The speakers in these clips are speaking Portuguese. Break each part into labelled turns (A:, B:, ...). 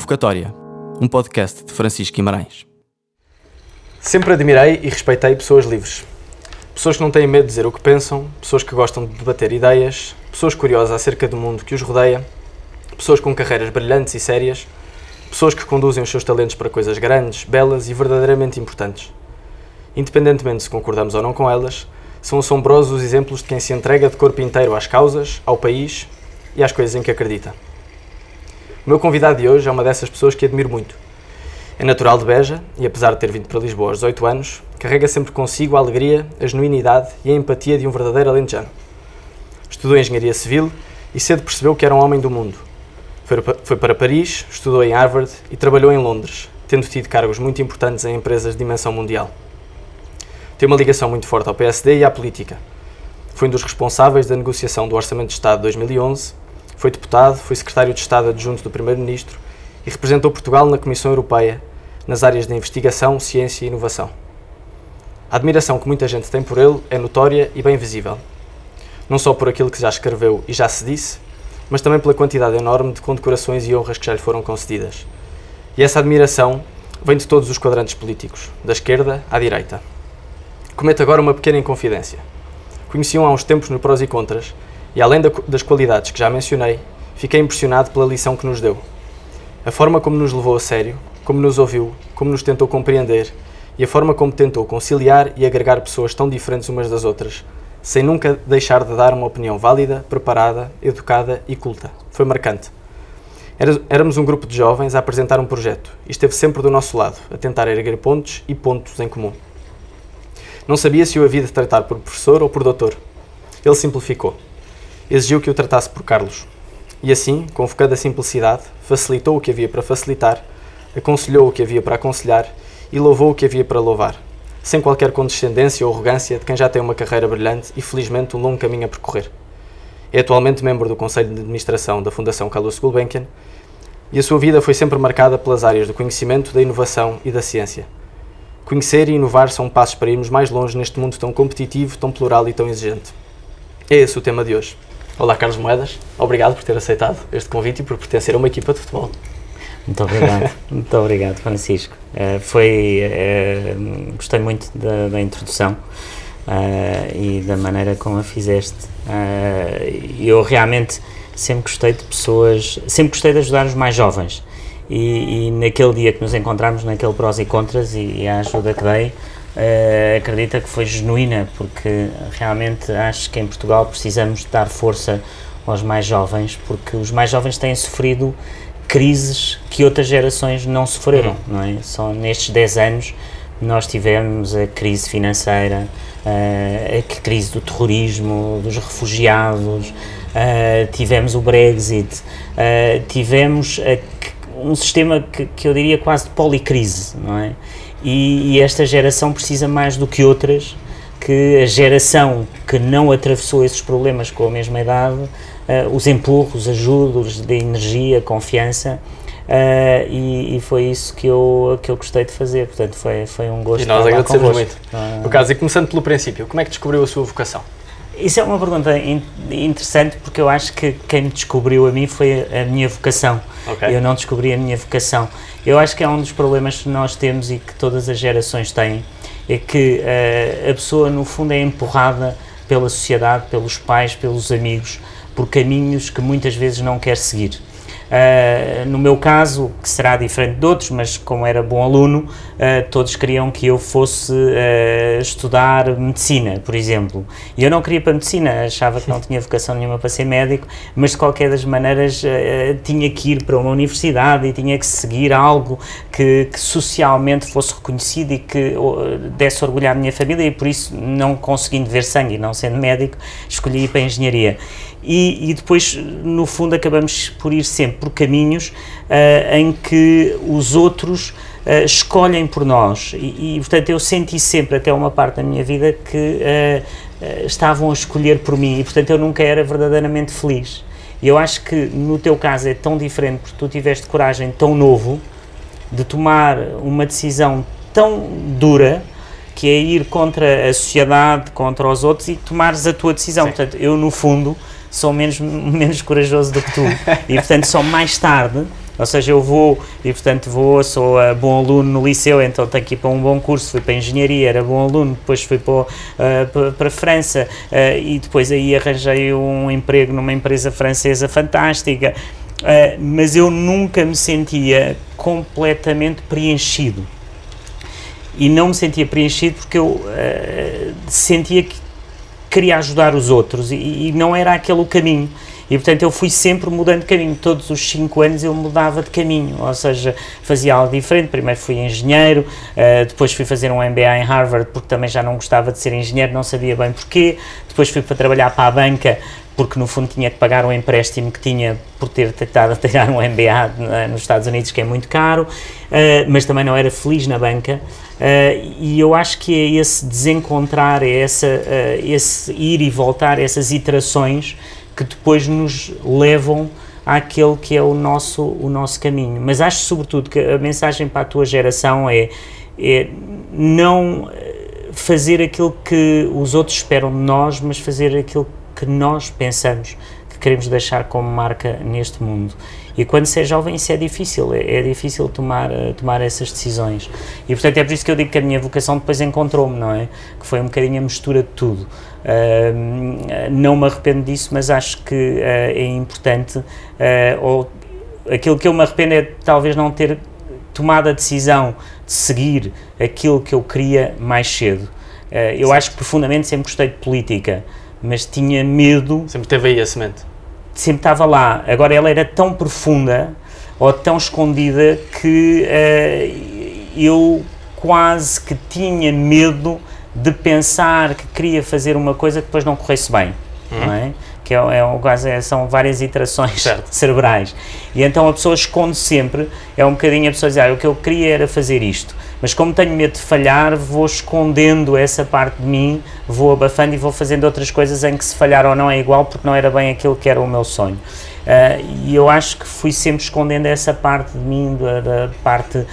A: Convocatória, um podcast de Francisco Guimarães.
B: Sempre admirei e respeitei pessoas livres. Pessoas que não têm medo de dizer o que pensam, pessoas que gostam de debater ideias, pessoas curiosas acerca do mundo que os rodeia, pessoas com carreiras brilhantes e sérias, pessoas que conduzem os seus talentos para coisas grandes, belas e verdadeiramente importantes. Independentemente se concordamos ou não com elas, são assombrosos os exemplos de quem se entrega de corpo inteiro às causas, ao país e às coisas em que acredita. O meu convidado de hoje é uma dessas pessoas que admiro muito. É natural de Beja e, apesar de ter vindo para Lisboa aos 18 anos, carrega sempre consigo a alegria, a genuinidade e a empatia de um verdadeiro alentejano. Estudou Engenharia Civil e cedo percebeu que era um homem do mundo. Foi para Paris, estudou em Harvard e trabalhou em Londres, tendo tido cargos muito importantes em empresas de dimensão mundial. Tem uma ligação muito forte ao PSD e à política. Foi um dos responsáveis da negociação do Orçamento de Estado de 2011, foi deputado, foi secretário de Estado adjunto do Primeiro-Ministro e representou Portugal na Comissão Europeia nas áreas de investigação, ciência e inovação. A admiração que muita gente tem por ele é notória e bem visível. Não só por aquilo que já escreveu e já se disse, mas também pela quantidade enorme de condecorações e honras que já lhe foram concedidas. E essa admiração vem de todos os quadrantes políticos, da esquerda à direita. Cometo agora uma pequena inconfidência. Conheci-o há uns tempos no Prós e Contras e, além das qualidades que já mencionei, fiquei impressionado pela lição que nos deu. A forma como nos levou a sério, como nos ouviu, como nos tentou compreender e a forma como tentou conciliar e agregar pessoas tão diferentes umas das outras, sem nunca deixar de dar uma opinião válida, preparada, educada e culta. Foi marcante. Éramos um grupo de jovens a apresentar um projeto e esteve sempre do nosso lado, a tentar erguer pontos e pontos em comum. Não sabia se o havia de tratar por professor ou por doutor. Ele simplificou. Exigiu que o tratasse por Carlos. E assim, convocando a simplicidade, facilitou o que havia para facilitar, aconselhou o que havia para aconselhar e louvou o que havia para louvar, sem qualquer condescendência ou arrogância de quem já tem uma carreira brilhante e felizmente um longo caminho a percorrer. É atualmente membro do Conselho de Administração da Fundação Carlos Gulbenkian e a sua vida foi sempre marcada pelas áreas do conhecimento, da inovação e da ciência. Conhecer e inovar são passos para irmos mais longe neste mundo tão competitivo, tão plural e tão exigente. É esse o tema de hoje. Olá, Carlos Moedas. Obrigado por ter aceitado este convite e por pertencer a uma equipa de futebol.
C: Muito obrigado, muito obrigado, Francisco. Uh, foi, uh, gostei muito da, da introdução uh, e da maneira como a fizeste. eu realmente sempre gostei de pessoas, sempre gostei de ajudar os mais jovens e, e, naquele dia que nos encontramos, naquele prós e contras e, e a ajuda que dei, uh, acredita que foi genuína, porque realmente acho que em Portugal precisamos dar força aos mais jovens, porque os mais jovens têm sofrido crises que outras gerações não sofreram, uhum. não é? Só nestes 10 anos nós tivemos a crise financeira, uh, a crise do terrorismo, dos refugiados, uh, tivemos o Brexit, tivemos um sistema que, que eu diria quase de policrise, não é? E, e, esta geração precisa mais do que outras que a geração que não atravessou esses problemas com a mesma idade uh, os empurra, os ajuda, os dê energia, confiança uh, e, e, foi isso que eu, que eu gostei de fazer, portanto foi, foi um gosto.
B: E nós agradecemos muito. Uh, caso, e começando pelo princípio, como é que descobriu a sua vocação?
C: Isso é uma pergunta in interessante porque eu acho que quem me descobriu a mim foi a, a minha vocação. Okay. Eu não descobri a minha vocação. Eu acho que é um dos problemas que nós temos e que todas as gerações têm, é que uh, a pessoa no fundo é empurrada pela sociedade, pelos pais, pelos amigos, por caminhos que muitas vezes não quer seguir. Uh, no meu caso, que será diferente de outros, mas como era bom aluno, uh, todos queriam que eu fosse uh, estudar medicina, por exemplo. E eu não queria para medicina, achava que não tinha vocação nenhuma para ser médico, mas de qualquer das maneiras tinha que ir para uma universidade e tinha que seguir algo que, que socialmente fosse reconhecido e que desse orgulho à minha família, e por isso, não conseguindo ver sangue e não sendo médico, escolhi ir para a engenharia e, e, depois, no fundo, acabamos por ir sempre por caminhos uh, em que os outros uh, escolhem por nós. E, e, portanto, eu senti sempre, até uma parte da minha vida, que uh, estavam a escolher por mim e, portanto, eu nunca era verdadeiramente feliz. E eu acho que no teu caso é tão diferente porque tu tiveste coragem tão novo de tomar uma decisão tão dura que é ir contra a sociedade, contra os outros e tomares a tua decisão. Sim. Portanto, eu no fundo sou menos, menos corajoso do que tu. E, portanto, só mais tarde, Ou seja, eu vou e, portanto, vou, sou uh, bom aluno no liceu, então tenho que ir para um bom curso. Fui para a engenharia, era bom aluno, depois fui para, uh, para, a França uh, e depois aí arranjei um emprego numa empresa francesa fantástica. mas eu nunca me sentia completamente preenchido. E não me sentia preenchido porque eu sentia que queria ajudar os outros e, e não era aquele o caminho. E portanto eu fui sempre mudando de caminho. Todos os 5 anos eu mudava de caminho, ou seja, fazia algo diferente. Primeiro fui engenheiro, uh, depois fui fazer um MBA em Harvard porque também já não gostava de ser engenheiro, não sabia bem porquê. Depois fui para trabalhar para a banca porque no fundo tinha que pagar um empréstimo que tinha por ter tentado tirar um MBA eh, nos Estados Unidos, que é muito caro, uh, mas também não era feliz na banca. E eu acho que é esse desencontrar, é essa, esse ir e voltar, essas iterações que depois nos levam àquele que é o nosso, o nosso caminho. Mas acho, sobretudo, que a mensagem para a tua geração é, é não fazer aquilo que os outros esperam de nós, mas fazer aquilo que nós pensamos que queremos deixar como marca neste mundo. E quando se é jovem isso é difícil, é, é difícil tomar, uh, tomar essas decisões. E portanto é por isso que eu digo que a minha vocação depois encontrou-me, não é? Que foi um bocadinho a mistura de tudo. Uh, não me arrependo disso, mas acho que uh, é importante, ou aquilo que eu me arrependo é talvez não ter tomado a decisão de seguir aquilo que eu queria mais cedo. eu acho que profundamente sempre gostei de política, mas tinha medo.
B: Sempre teve aí a semente
C: sempre estava lá. Agora ela era tão profunda ou tão escondida que uh, eu quase que tinha medo de pensar que queria fazer uma coisa que depois não corresse bem, uhum. não é? Que é, é, é, são várias iterações certo. cerebrais. E então a pessoa esconde sempre, é um bocadinho a pessoa dizer, ah, o que eu queria era fazer isto mas como tenho medo de falhar, vou escondendo essa parte de mim, vou abafando e vou fazendo outras coisas em que se falhar ou não é igual, porque não era bem aquilo que era o meu sonho. Uh, e eu acho que fui sempre escondendo essa parte de mim, da, da parte uh,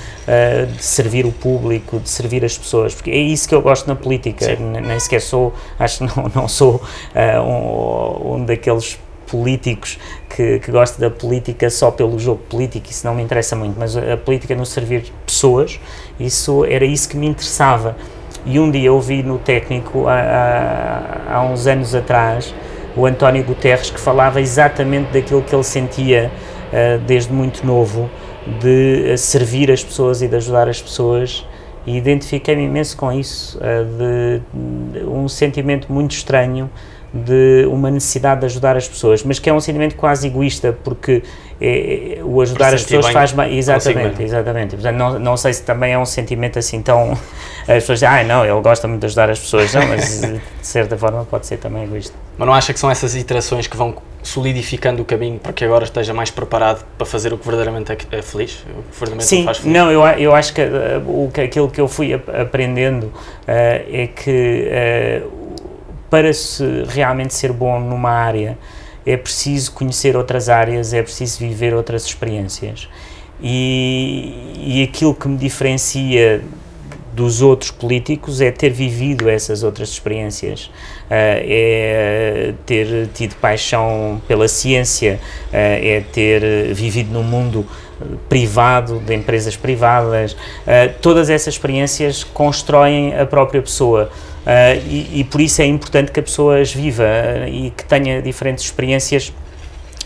C: de servir o público, de servir as pessoas, porque é isso que eu gosto na política. Nem sequer sou, acho que não, não sou uh, um, um daqueles políticos que, que gosta da política só pelo jogo político, isso não me interessa muito, mas a política no servir pessoas, isso era isso que me interessava. E um dia eu vi no técnico, há, há, há uns anos atrás, o António Guterres que falava exatamente daquilo que ele sentia uh, desde muito novo, de uh, servir as pessoas e de ajudar as pessoas. E identifiquei-me imenso com isso, uh, de, um sentimento muito estranho de uma necessidade de ajudar as pessoas, mas que é um sentimento quase egoísta, porque é, é o ajudar as pessoas faz bem. Exatamente, exatamente. Portanto, não, não sei se também é um sentimento assim tão. As pessoas dizem, ah, não, ele gosta muito de ajudar as pessoas, não, mas de certa forma pode ser também egoísta.
B: Mas não acha que são essas iterações que vão solidificando o caminho para que agora esteja mais preparado para fazer o que verdadeiramente é, é feliz? O que verdadeiramente
C: Sim,
B: faz feliz?
C: não, eu, eu acho que, uh, o, que aquilo que eu fui aprendendo uh, é que. Uh, para se realmente ser bom numa área, é preciso conhecer outras áreas, é preciso viver outras experiências. E, e aquilo que me diferencia dos outros políticos é ter vivido essas outras experiências, uh, é ter tido paixão pela ciência, uh, é ter vivido num mundo privado, de empresas privadas. Todas essas experiências constroem a própria pessoa. E, e, por isso é importante que a pessoa as viva e que tenha diferentes experiências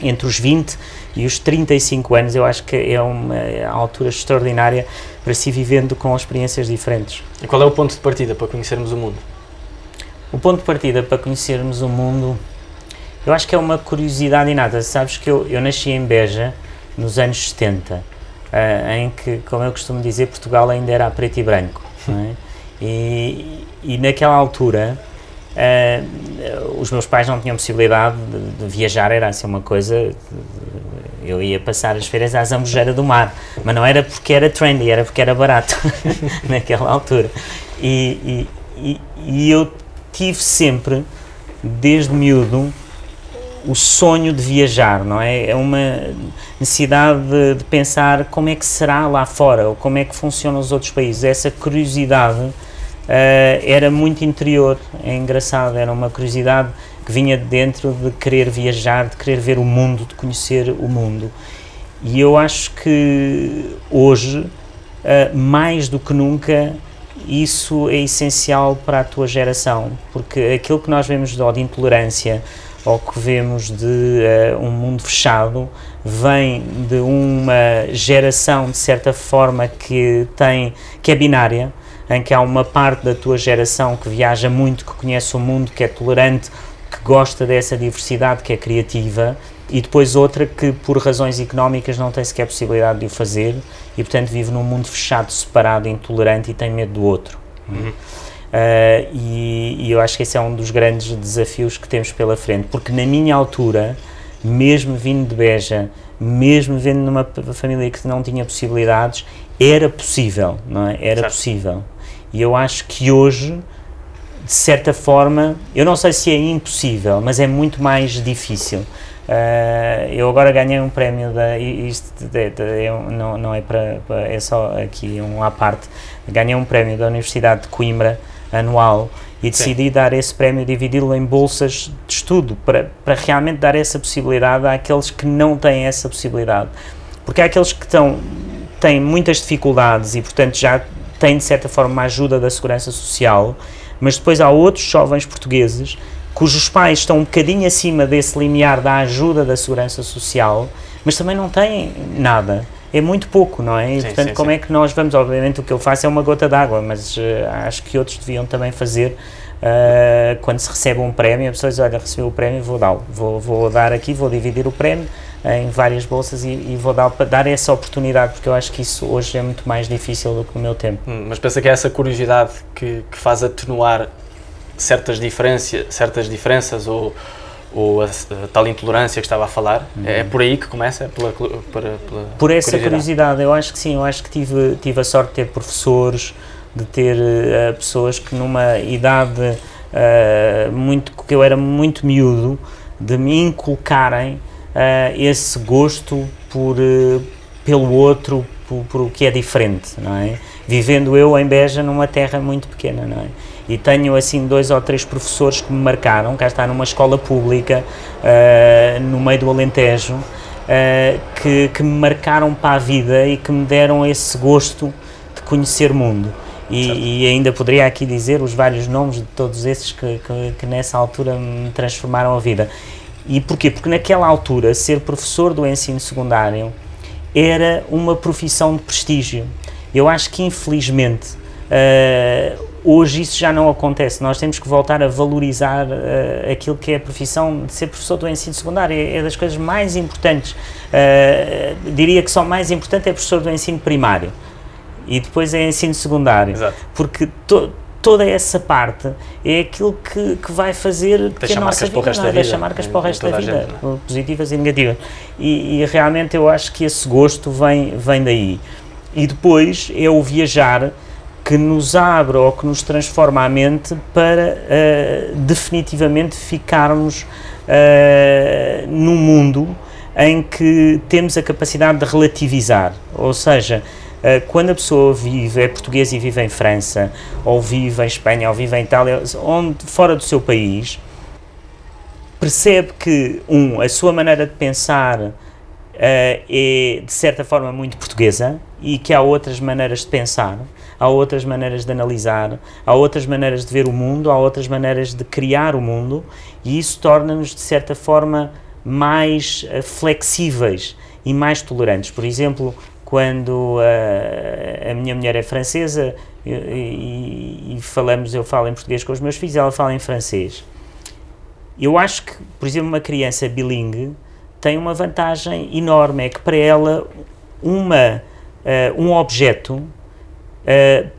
C: entre os 20 e os 35 anos. Eu acho que é uma altura extraordinária para se vivendo com experiências diferentes.
B: E qual é o ponto de partida para conhecermos o mundo?
C: O ponto de partida para conhecermos o mundo, eu acho que é uma curiosidade inata. Sabes que eu, eu nasci em Beja nos anos 70, uh, ah, em que, como eu costumo dizer, Portugal ainda era preto e branco. É? E, e naquela altura uh, os meus pais não tinham possibilidade de, de, viajar, era assim uma coisa. Eu ia passar as férias à Zambujeira do Mar, mas não era porque era trendy, era porque era barato naquela altura. E, e, e, eu tive sempre, desde miúdo, o sonho de viajar, não é? É uma necessidade de, de, pensar como é que será lá fora, ou como é que funcionam os outros países. Essa curiosidade era muito interior, é engraçado, era uma curiosidade que vinha de dentro de querer viajar, de querer ver o mundo, de conhecer o mundo. E eu acho que hoje, uh, mais do que nunca, isso é essencial para a tua geração, porque aquilo que nós vemos de, de intolerância ou que vemos de uh, um mundo fechado vem de uma geração de certa forma que tem que é binária em que há uma parte da tua geração que viaja muito, que conhece o mundo, que é tolerante, que gosta dessa diversidade, que é criativa, e depois outra que por razões económicas não tem sequer possibilidade de o fazer e portanto vive num mundo fechado, separado, intolerante e tem medo do outro. Uhum. Uh, e, e, eu acho que esse é um dos grandes desafios que temos pela frente, porque na minha altura, mesmo vindo de Beja, mesmo vendo numa família que não tinha possibilidades, era possível, não é? Era certo. possível. E eu acho que hoje, de certa forma, eu não sei se é impossível, mas é muito mais difícil. Uh, eu agora ganhei um prémio da isto de, de, é não, não é para, é só aqui um à parte ganhei um prémio da Universidade de Coimbra anual e decidi Sim. dar esse prémio, dividi-lo em bolsas de estudo, para, para realmente dar essa possibilidade àqueles que não têm essa possibilidade. Porque há aqueles que estão, têm muitas dificuldades e, portanto, já têm, de certa forma, uma ajuda da Segurança Social, mas depois há outros jovens portugueses cujos pais estão um bocadinho acima desse limiar da ajuda da Segurança Social, mas também não têm nada é muito pouco, não é? E, sim, portanto, sim, como sim. é que nós vamos? Obviamente, o que eu faço é uma gota d'água, mas uh, acho que outros deviam também fazer. Uh, quando se recebe um prémio, a pessoa diz: Olha, recebeu o prémio, vou dar, vou, vou dar aqui, vou dividir o prémio em várias bolsas e, e vou dar, dar essa oportunidade, porque eu acho que isso hoje é muito mais difícil do que no meu tempo.
B: Hum, mas pensa que é essa curiosidade que, que faz atenuar certas, diferença, certas diferenças ou ou a, a, tal intolerância que estava a falar? Uhum. É, é por aí que começa? Pela, pela,
C: pela por essa curiosidade. curiosidade. eu acho que sim, eu acho que tive, tive a sorte de ter professores, de ter uh, pessoas que numa idade uh, muito que eu era muito miúdo, de me inculcarem esse gosto por, pelo outro, por, por o que é diferente, não é? Vivendo eu em Beja numa terra muito pequena, não é? e tenho assim dois ou três professores que me marcaram, cá está numa escola pública uh, no meio do Alentejo, uh, que, que, me marcaram para a vida e que me deram esse gosto de conhecer o mundo. E, e, ainda poderia aqui dizer os vários nomes de todos esses que, que, que nessa altura me transformaram a vida. E porquê? Porque naquela altura ser professor do ensino secundário era uma profissão de prestígio. Eu acho que infelizmente uh, Hoje isso já não acontece, nós temos que voltar a valorizar uh, aquilo que é a profissão de ser professor do ensino secundário, é, é das coisas mais importantes. Uh, diria que só mais importante é professor do ensino primário e depois é ensino secundário,
B: Exato.
C: porque to, toda essa parte é aquilo que, que vai fazer deixa que a nossa vida, não, é? deixa marcas para o resto da vida, gente, é? positivas e negativas. E, e, realmente eu acho que esse gosto vem, vem daí. E depois é o viajar que nos abre ou que nos transforma a mente para uh, definitivamente ficarmos uh, num mundo em que temos a capacidade de relativizar, ou seja, quando a pessoa vive, é portuguesa e vive em França, ou vive em Espanha, ou vive em Itália, onde, fora do seu país, percebe que, um, a sua maneira de pensar é, de certa forma, muito portuguesa e que há outras maneiras de pensar há outras maneiras de analisar, há outras maneiras de ver o mundo, há outras maneiras de criar o mundo e isso torna-nos, de certa forma, mais uh, flexíveis e mais tolerantes. Por exemplo, quando uh, a minha mulher é francesa e, e, e, falamos, eu falo em português com os meus filhos, ela fala em francês. Eu acho que, por exemplo, uma criança bilingue tem uma vantagem enorme, é que para ela uma, uh, um objeto uh,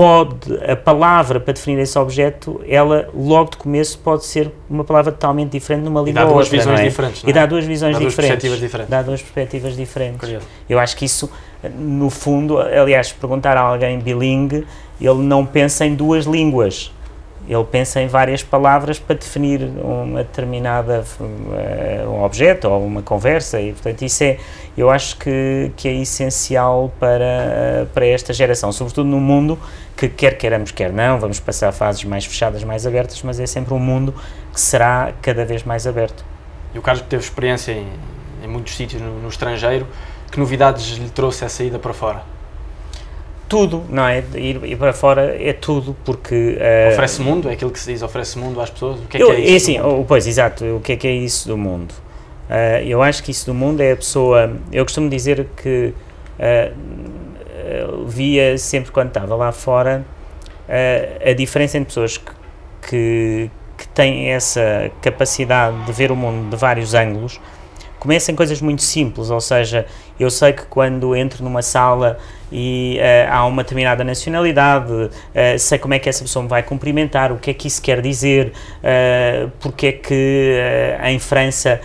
C: pode, a palavra para definir esse objeto, ela logo de começo pode ser uma palavra totalmente diferente numa língua
B: ou
C: outra.
B: Duas visões é? diferentes,
C: E dá duas visões
B: dá
C: diferentes.
B: Duas diferentes.
C: Dá duas perspectivas diferentes. Curioso. Eu acho que isso, no fundo, aliás, perguntar a alguém bilingue, ele não pensa em duas línguas ele pensa em várias palavras para definir uma determinada uh, um objeto ou uma conversa e portanto isso é eu acho que, que é essencial para, para esta geração, sobretudo num mundo que quer queiramos quer não, vamos passar fases mais fechadas, mais abertas, mas é sempre um mundo que será cada vez mais aberto.
B: E o Carlos que teve experiência em em muitos sítios no, no estrangeiro. Que novidades lhe trouxe essa ida para fora?
C: Tudo, não é? Ir, ir, para fora é tudo, porque...
B: Uh, oferece mundo, é aquilo que se diz, oferece mundo às pessoas? O que é eu, que é isso? É
C: assim, oh, pois, exato, o que é que é isso do mundo? Uh, eu acho que isso do mundo é a pessoa... Eu costumo dizer que uh, via sempre quando estava lá fora a diferença entre pessoas que, que, que têm essa capacidade de ver o mundo de vários ângulos, começam coisas muito simples, ou seja, eu sei que quando entro numa sala e uh, há uma determinada nacionalidade, uh, sei como é que essa pessoa me vai cumprimentar, o que é que isso quer dizer, uh, porque é que em França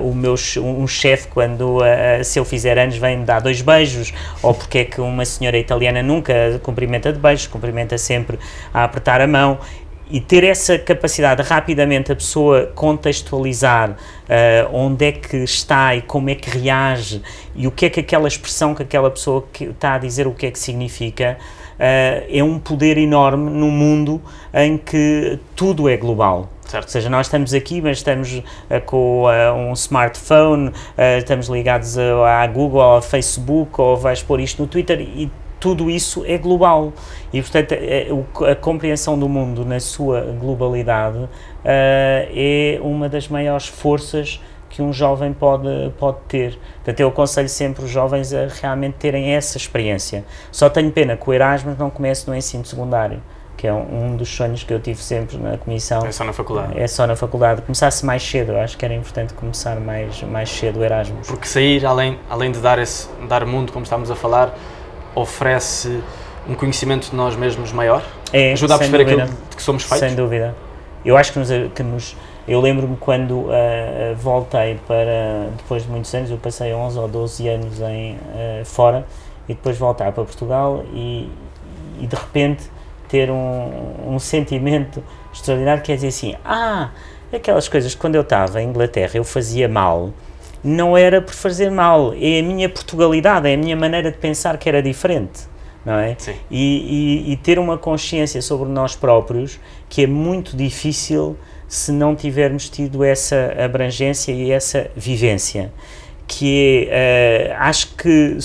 C: o meu um chefe quando se eu fizer anos vem me dar dois beijos, ou porque é que uma senhora italiana nunca cumprimenta de beijos, cumprimenta sempre a apertar a mão e ter essa capacidade de rapidamente a pessoa contextualizar uh, onde é que está e como é que reage e o que é que aquela expressão que aquela pessoa que está a dizer o que é que significa uh, é um poder enorme no mundo em que tudo é global. Certo. Ou seja, nós estamos aqui, mas estamos uh, com uh, um smartphone, uh, estamos ligados à Google, ao Facebook, ou vais pôr isto no Twitter e tudo isso é global. E, portanto, é, é, a compreensão do mundo na sua globalidade uh, é uma das maiores forças que um jovem pode, pode ter. Portanto, eu aconselho sempre os jovens a realmente terem essa experiência. Só tenho pena que o Erasmus não comece no ensino secundário, que é um, dos sonhos que eu tive sempre na comissão.
B: É só na faculdade.
C: É só na faculdade. Começasse mais cedo, eu acho que era importante começar mais, mais cedo o Erasmus.
B: Porque sair, além, além de dar, esse, dar mundo, como estamos a falar, oferece um conhecimento de nós mesmos maior?
C: É,
B: Ajuda a perceber dúvida. aquilo de que somos feitos?
C: Sem dúvida. Eu acho que nos. Que nos eu lembro-me quando uh, voltei para. Depois de muitos anos, eu passei 11 ou 12 anos em, uh, fora e depois voltar para Portugal e, e de repente ter um, um sentimento extraordinário que é dizer assim: ah, aquelas coisas que quando eu estava em Inglaterra eu fazia mal não era por fazer mal, é a minha Portugalidade, é a minha maneira de pensar que era diferente. Não é?
B: Sim.
C: E, e, e ter uma consciência sobre nós próprios que é muito difícil se não tivermos tido essa abrangência e essa vivência que é, uh, acho que,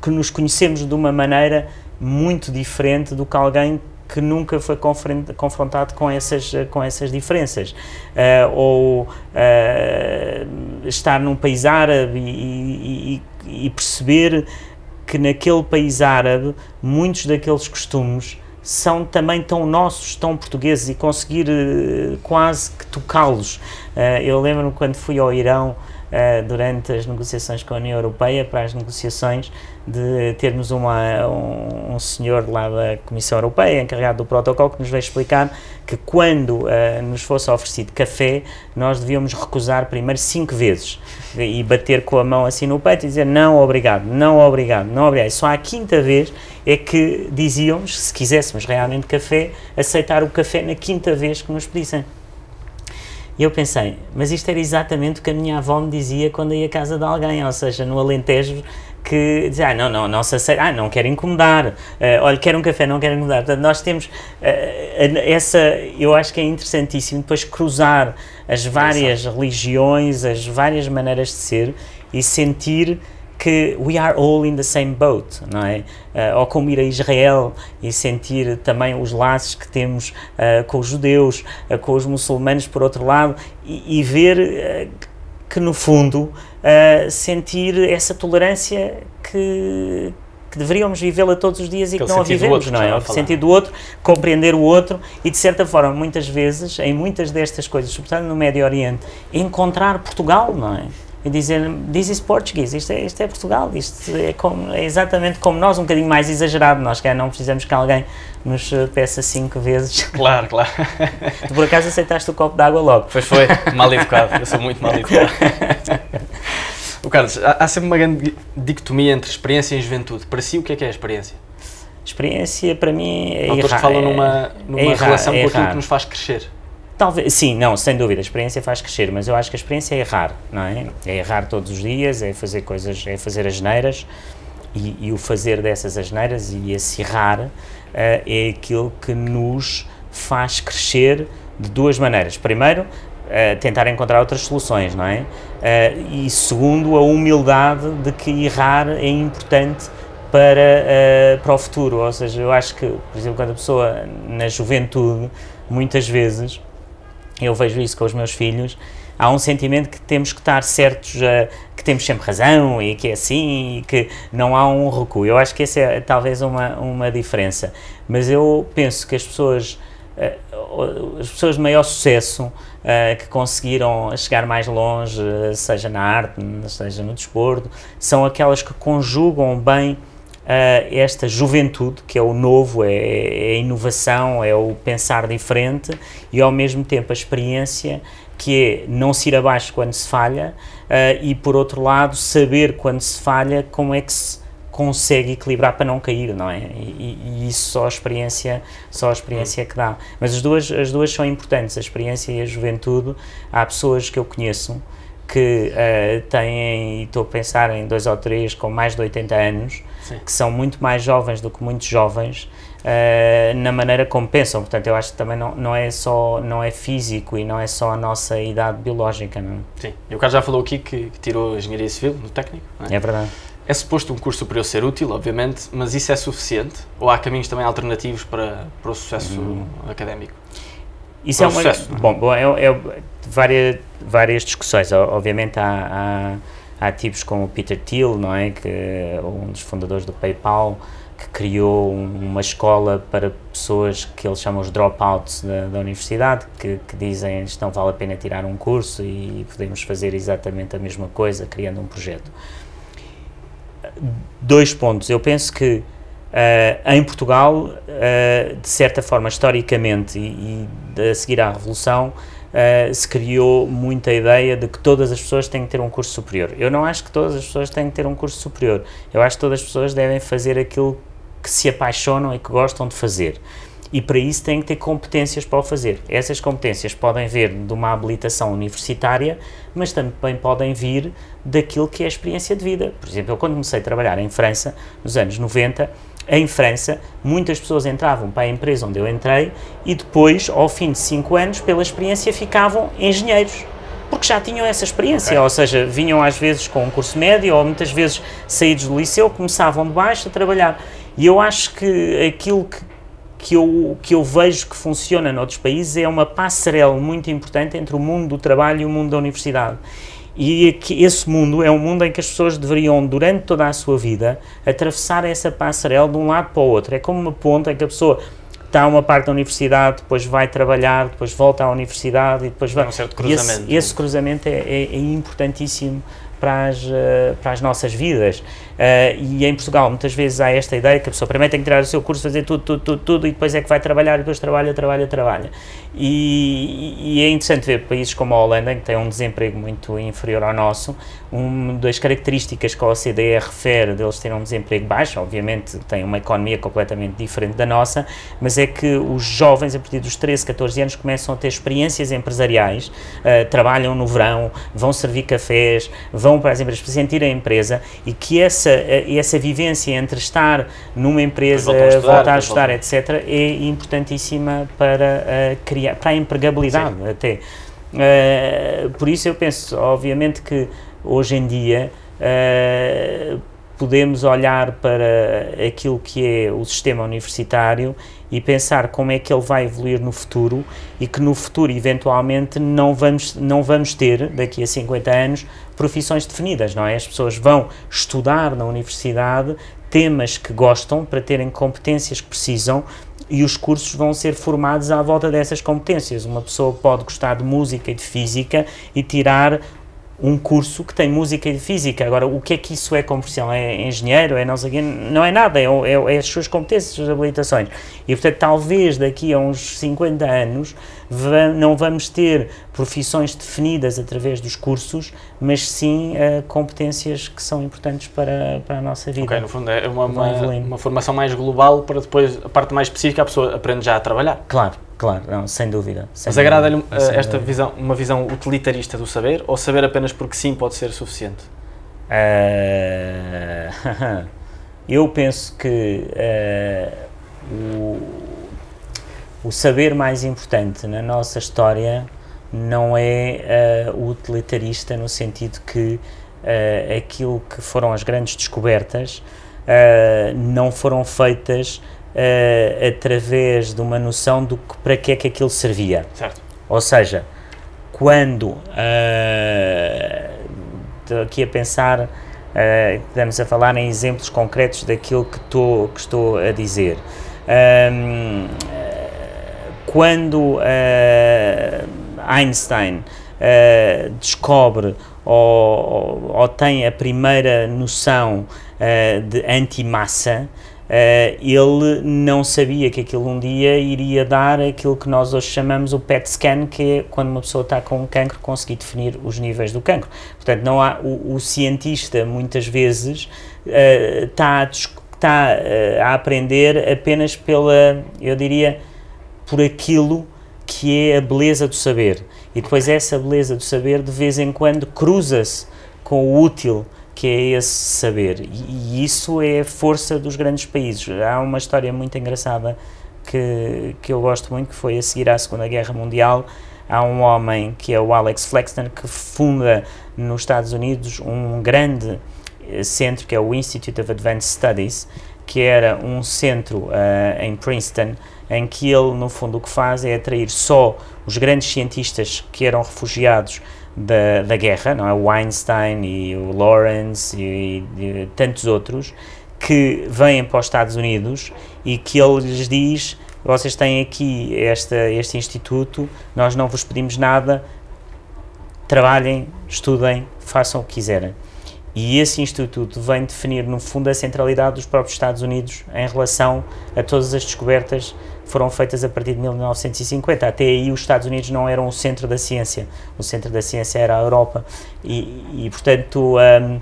C: que nos conhecemos de uma maneira muito diferente do que alguém que nunca foi confrontado com essas, com essas diferenças. Uh, ou uh, estar num país árabe e, e, e, perceber que naquele país árabe muitos daqueles costumes são também tão nossos, tão portugueses e conseguir uh, quase que tocá-los. eu lembro-me quando fui ao Irão durante as negociações com a União Europeia, para as negociações, de termos uma, um, um, senhor lá da Comissão Europeia, encarregado do protocolo, que nos veio explicar que quando uh, nos fosse oferecido café, nós devíamos recusar primeiro cinco vezes e bater com a mão assim no peito e dizer não, obrigado, não, obrigado, não, obrigado. Só à quinta vez é que dizíamos, se quiséssemos realmente café, aceitar o café na quinta vez que nos pedissem. E eu pensei, mas isto era exatamente o que a minha avó me dizia quando ia à casa de alguém, ou seja, no Alentejo que diz, ah, não, não, não se aceita, ah, não quero incomodar, uh, olha, quero um café, não quero incomodar. Portanto, nós temos uh, essa, eu acho que é interessantíssimo depois cruzar as várias religiões, as várias maneiras de ser e sentir que we are all in the same boat, não é? Uh, ou como ir a Israel e sentir também os laços que temos uh, com os judeus, uh, com os muçulmanos por outro lado e, e ver que no fundo sentir essa tolerância que, que deveríamos vivê-la todos os dias e que, que não a vivemos, não é? O sentido do outro, compreender o outro e, de certa forma, muitas vezes, em muitas destas coisas, sobretudo no Médio Oriente, encontrar Portugal, não é? E dizer this is Portuguese, isto é, isto é Portugal, isto é, como, é, exatamente como nós, um bocadinho mais exagerado, nós que não precisamos que alguém nos eh, peça cinco vezes.
B: Claro, claro.
C: Tu por acaso aceitaste o copo de água logo?
B: Pois foi, mal educado, eu sou muito mal educado. o Carlos, há, há sempre uma grande dicotomia entre experiência e juventude. Para si, o que é que é a experiência?
C: Experiência, para mim, é
B: Autores que falam numa, numa é relação é com aquilo que nos faz crescer.
C: Talvez, sim, não, sem dúvida, a experiência faz crescer, mas eu acho que a experiência é errar, não é? É errar todos os dias, é fazer coisas, é fazer asneiras e, e o fazer dessas asneiras e esse errar uh, é aquilo que nos faz crescer de duas maneiras. Primeiro, uh, tentar encontrar outras soluções, não é? Uh, e segundo, a humildade de que errar é importante para, para o futuro, ou seja, eu acho que, por exemplo, quando a pessoa na juventude, muitas vezes, eu vejo isso com os meus filhos, há um sentimento que temos que estar certos, uh, que temos sempre razão e que é assim e que não há um recuo. Eu acho que essa é talvez uma, uma diferença. Mas eu penso que as pessoas, uh, as pessoas de maior sucesso, uh, que conseguiram chegar mais longe, seja na arte, seja no desporto, são aquelas que conjugam bem esta juventude, que é o novo, é, é a inovação, é o pensar diferente e ao mesmo tempo a experiência que é não se ir abaixo quando se falha uh, e, por outro lado, saber quando se falha como é que se consegue equilibrar para não cair, não é? E, e isso só a experiência, só a experiência que dá. Mas as duas, as duas são importantes, a experiência e a juventude. Há pessoas que eu conheço que uh, têm, e estou a pensar em dois ou três com mais de 80 anos, Sim. que são muito mais jovens do que muitos jovens, uh, na maneira como pensam. Portanto, eu acho que também não, não é só não é físico e não é só a nossa idade biológica. Não?
B: É? Sim, e o Carlos já falou aqui que, que tirou Engenharia Civil no técnico.
C: É? é? verdade.
B: É suposto um curso superior ser útil, obviamente, mas isso é suficiente? Ou há caminhos também alternativos para, para o sucesso hum. académico?
C: Isso para é uma. Sucesso, é? bom, bom é, é, várias, várias discussões. Obviamente há, há, há tipos como o Peter Thiel, não é? Que é um dos fundadores do PayPal, que criou uma escola para pessoas que eles chamam os dropouts da, da universidade, que, que dizem que não vale a pena tirar um curso e podemos fazer exatamente a mesma coisa criando um projeto. Dois pontos. Eu penso que uh, em Portugal, uh, de certa forma, historicamente e, e a seguir à Revolução, Uh, se criou muita ideia de que todas as pessoas têm que ter um curso superior. Eu não acho que todas as pessoas têm que ter um curso superior. Eu acho que todas as pessoas devem fazer aquilo que se apaixonam e que gostam de fazer. E para isso têm que ter competências para o fazer. Essas competências podem vir de uma habilitação universitária, mas também podem vir daquilo que é a experiência de vida. Por exemplo, eu quando comecei a trabalhar em França, nos anos 90, em França, muitas pessoas entravam para a empresa onde eu entrei e depois, ao fim de 5 anos, pela experiência, ficavam engenheiros porque já tinham essa experiência, okay. ou seja, vinham às vezes com um curso médio ou muitas vezes saídos do liceu, começavam de baixo a trabalhar. E eu acho que aquilo que, que, eu, que eu vejo que funciona noutros países é uma passarela muito importante entre o mundo do trabalho e o mundo da universidade. E que esse mundo é um mundo em que as pessoas deveriam, durante toda a sua vida, atravessar essa passarela de um lado para o outro. É como uma ponta em que a pessoa está uma parte da universidade, depois vai trabalhar, depois volta à universidade e depois vai.
B: É um certo cruzamento.
C: Esse, esse cruzamento é, é, é importantíssimo para as, eh, para as nossas vidas. Uh, e em Portugal, muitas vezes há esta ideia que a pessoa primeiro tem que tirar o seu curso, fazer tudo, tudo, tudo, tudo, e depois é que vai trabalhar, e depois trabalha, trabalha, trabalha. E, e é interessante ver países como a Holanda, que têm um desemprego muito inferior ao nosso, uma das características que a OCDE refere deles terem um desemprego baixo, obviamente têm uma economia completamente diferente da nossa, mas é que os jovens, a partir dos 13, 14 anos, começam a ter experiências empresariais, uh, trabalham no verão, vão servir cafés, vão para as empresas para sentir a empresa e que essa essa, essa vivência entre estar numa empresa, a estudar, voltar a estudar, etc., é importantíssima para, uh, criar, para a empregabilidade Sim. até. Uh, por isso eu penso, obviamente, que hoje em dia uh, podemos olhar para aquilo que é o sistema universitário e pensar como é que ele vai evoluir no futuro e que no futuro, eventualmente, não vamos, não vamos ter, daqui a 50 anos, profissões definidas, não é? As pessoas vão estudar na universidade temas que gostam para terem competências que precisam e os cursos vão ser formados à volta dessas competências. Uma pessoa pode gostar de música e de física e tirar um curso que tem música e física. Agora, o que é que isso é como profissão? É engenheiro? É não sei Não é nada, é, é, é, as suas competências, as suas habilitações. E, portanto, talvez daqui a uns 50 anos não vamos ter profissões definidas através dos cursos, mas sim uh, competências que são importantes para, para a nossa vida.
B: Ok, no fundo é uma, uma, uma formação mais global para depois, a parte mais específica, a pessoa aprende já a trabalhar.
C: Claro, Claro, não, sem dúvida.
B: Sem Mas agrada-lhe uh, esta visão, uma visão utilitarista do saber ou saber apenas porque sim pode ser suficiente?
C: Uh, eu penso que uh, o, o saber mais importante na nossa história não é uh, utilitarista no sentido que aquilo que foram as grandes descobertas não foram feitas através de uma noção do que para que é que aquilo servia.
B: Certo.
C: Ou seja, quando estou aqui a pensar, estamos a falar em exemplos concretos daquilo que, tô, que estou a dizer. Um, quando Einstein uh, descobre ou, ou, tem a primeira noção uh, de antimassa, Uh, ele não sabia que aquilo um dia iria dar aquilo que nós hoje chamamos o PET scan, que é quando uma pessoa está com um cancro conseguir definir os níveis do cancro. Portanto, não há o, o cientista muitas vezes uh, está, a, está uh, a aprender apenas pela, eu diria, por aquilo que é a beleza do saber. E depois essa beleza do saber de vez em quando cruza-se com o útil que é esse saber. E, isso é a força dos grandes países. Há uma história muito engraçada que, que eu gosto muito, que foi a seguir à Segunda Guerra Mundial. Há um homem que é o Alex Flexner que funda nos Estados Unidos um grande eh, centro que é o Institute of Advanced Studies, que era um centro uh, em Princeton em que ele, no fundo, o que faz é atrair só os grandes cientistas que eram refugiados da, da guerra, não é? o Einstein e o Lawrence e, e, tantos outros, que vêm para os Estados Unidos e que ele lhes diz: vocês têm aqui esta, este instituto, nós não vos pedimos nada, trabalhem, estudem, façam o que quiserem. E esse instituto vem definir, no fundo, a centralidade dos próprios Estados Unidos em relação a todas as descobertas foram feitas a partir de 1950. Até aí, os Estados Unidos não eram o centro da ciência, o centro da ciência era a Europa. E, e portanto, um,